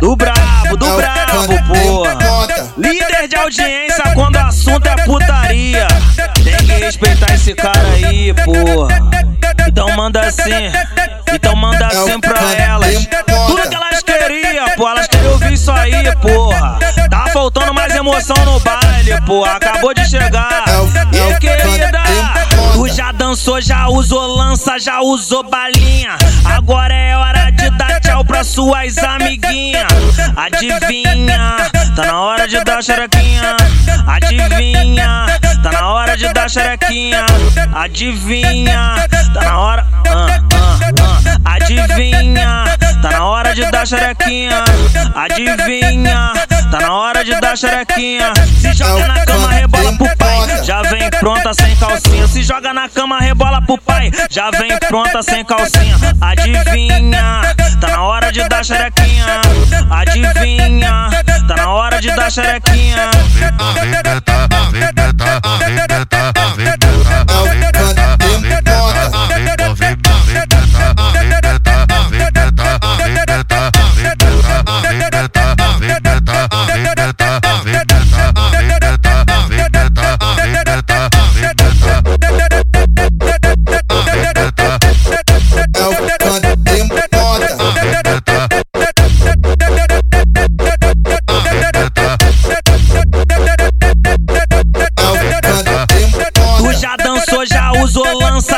Do brabo, do brabo, pô. Líder de audiência quando o assunto é putaria. Tem que respeitar esse cara aí, pô. Então manda assim, então manda assim pra elas. Tudo que elas queriam, pô, elas queriam ouvir isso aí, porra. Tá faltando mais emoção no baile, pô. Acabou de chegar. Meu querida, tu já dançou, já usou lança, já usou balinha. Agora é suas amiguinhas. Adivinha, tá na hora de dar xerequinha. Adivinha, tá na hora de dar xerequinha. Adivinha, tá na hora. Uh, uh, uh. Adivinha, tá na hora de dar xerequinha. Adivinha, tá na hora de dar xerequinha. Se joga na cama, Já vem pronta sem calcinha. Adivinha, tá na hora de dar xerequinha. Adivinha, tá na hora de dar xerequinha.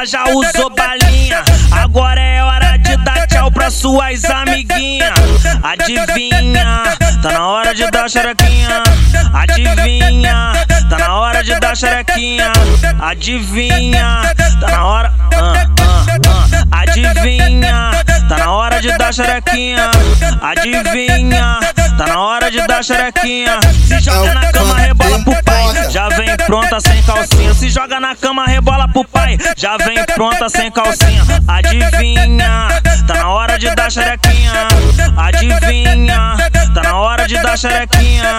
Já usou balinha. Agora é hora de dar tchau pra suas amiguinhas. Adivinha, tá na hora de dar xerequinha. Adivinha, tá na hora de dar xerequinha. Adivinha, tá na hora. ah, ah, ah. Adivinha, tá na hora de dar xerequinha. Adivinha, tá na hora de dar xerequinha. Se joga na cama, rebola pro pai. Já vem pronta sem calcinha. Se joga na cama, rebola pro pai. Já vem pronta sem calcinha. Adivinha, tá na hora de dar xerequinha. Adivinha, tá na hora de dar xerequinha.